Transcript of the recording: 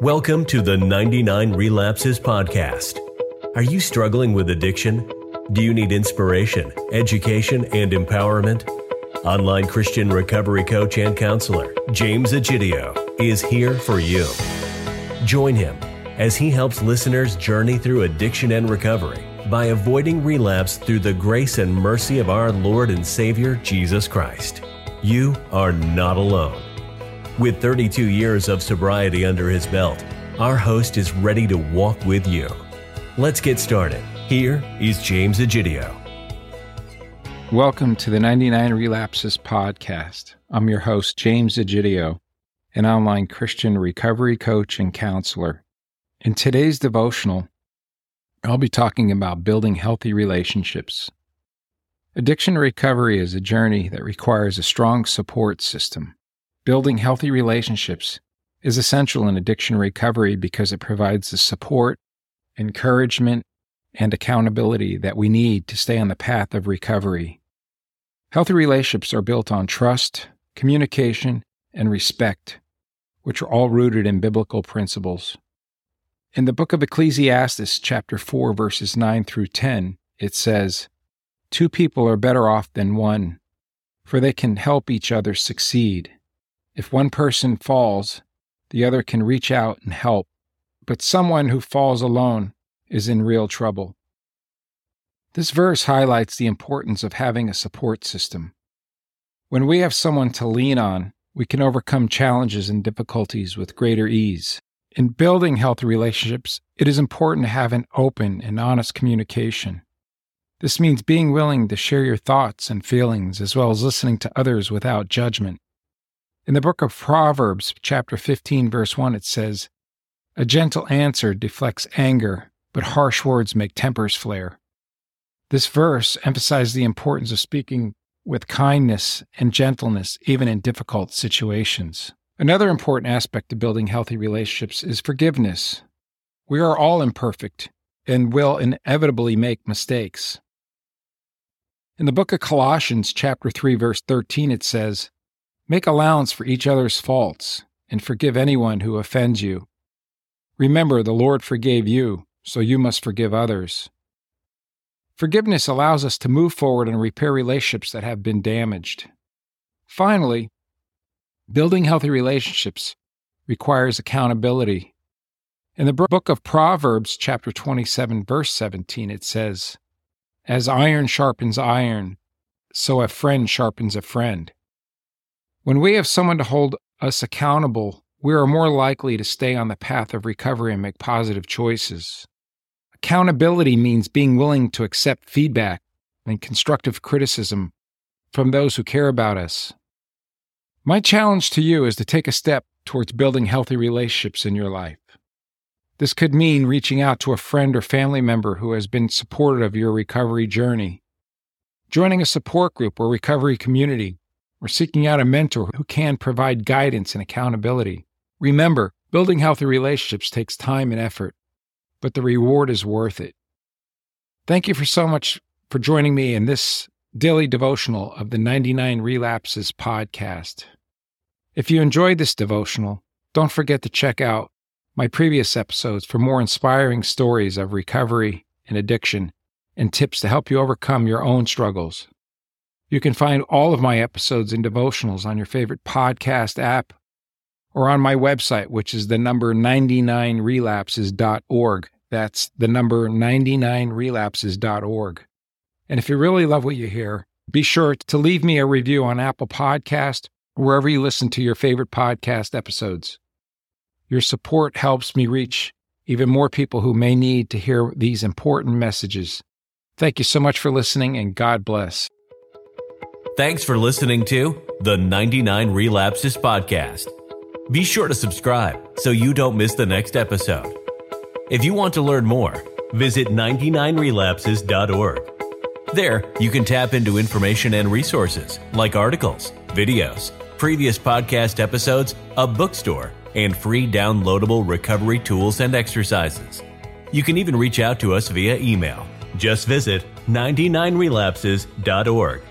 Welcome to the 99 Relapses Podcast. Are you struggling with addiction? Do you need inspiration, education, and empowerment? Online Christian recovery coach and counselor James Egidio is here for you. Join him as he helps listeners journey through addiction and recovery by avoiding relapse through the grace and mercy of our Lord and Savior Jesus Christ. You are not alone. With 32 years of sobriety under his belt, our host is ready to walk with you. Let's get started. Here is James Egidio. Welcome to the 99 Relapses podcast. I'm your host, James Egidio, an online Christian recovery coach and counselor. In today's devotional, I'll be talking about building healthy relationships. Addiction recovery is a journey that requires a strong support system. Building healthy relationships is essential in addiction recovery because it provides the support, encouragement, and accountability that we need to stay on the path of recovery. Healthy relationships are built on trust, communication, and respect, which are all rooted in biblical principles. In the book of Ecclesiastes, chapter 4, verses 9 through 10, it says, Two people are better off than one, for they can help each other succeed. If one person falls, the other can reach out and help, but someone who falls alone is in real trouble. This verse highlights the importance of having a support system. When we have someone to lean on, we can overcome challenges and difficulties with greater ease. In building healthy relationships, it is important to have an open and honest communication. This means being willing to share your thoughts and feelings as well as listening to others without judgment. In the book of Proverbs, chapter 15, verse 1, it says, A gentle answer deflects anger, but harsh words make tempers flare. This verse emphasizes the importance of speaking with kindness and gentleness, even in difficult situations. Another important aspect of building healthy relationships is forgiveness. We are all imperfect and will inevitably make mistakes. In the book of Colossians, chapter 3, verse 13, it says, Make allowance for each other's faults and forgive anyone who offends you. Remember, the Lord forgave you, so you must forgive others. Forgiveness allows us to move forward and repair relationships that have been damaged. Finally, building healthy relationships requires accountability. In the book of Proverbs, chapter 27, verse 17, it says, As iron sharpens iron, so a friend sharpens a friend. When we have someone to hold us accountable, we are more likely to stay on the path of recovery and make positive choices. Accountability means being willing to accept feedback and constructive criticism from those who care about us. My challenge to you is to take a step towards building healthy relationships in your life. This could mean reaching out to a friend or family member who has been supportive of your recovery journey, joining a support group or recovery community, or seeking out a mentor who can provide guidance and accountability. Remember, building healthy relationships takes time and effort, but the reward is worth it. Thank you for so much for joining me in this daily devotional of the 99 Relapses podcast. If you enjoyed this devotional, don't forget to check out my previous episodes for more inspiring stories of recovery and addiction and tips to help you overcome your own struggles. You can find all of my episodes and devotionals on your favorite podcast app or on my website, which is the number 99relapses.org. That's the number 99relapses.org. And if you really love what you hear, be sure to leave me a review on Apple Podcast wherever you listen to your favorite podcast episodes. Your support helps me reach even more people who may need to hear these important messages. Thank you so much for listening and God bless. Thanks for listening to the 99 Relapses Podcast. Be sure to subscribe so you don't miss the next episode. If you want to learn more, visit 99relapses.org. There, you can tap into information and resources like articles, videos, previous podcast episodes, a bookstore, and free downloadable recovery tools and exercises. You can even reach out to us via email. Just visit 99relapses.org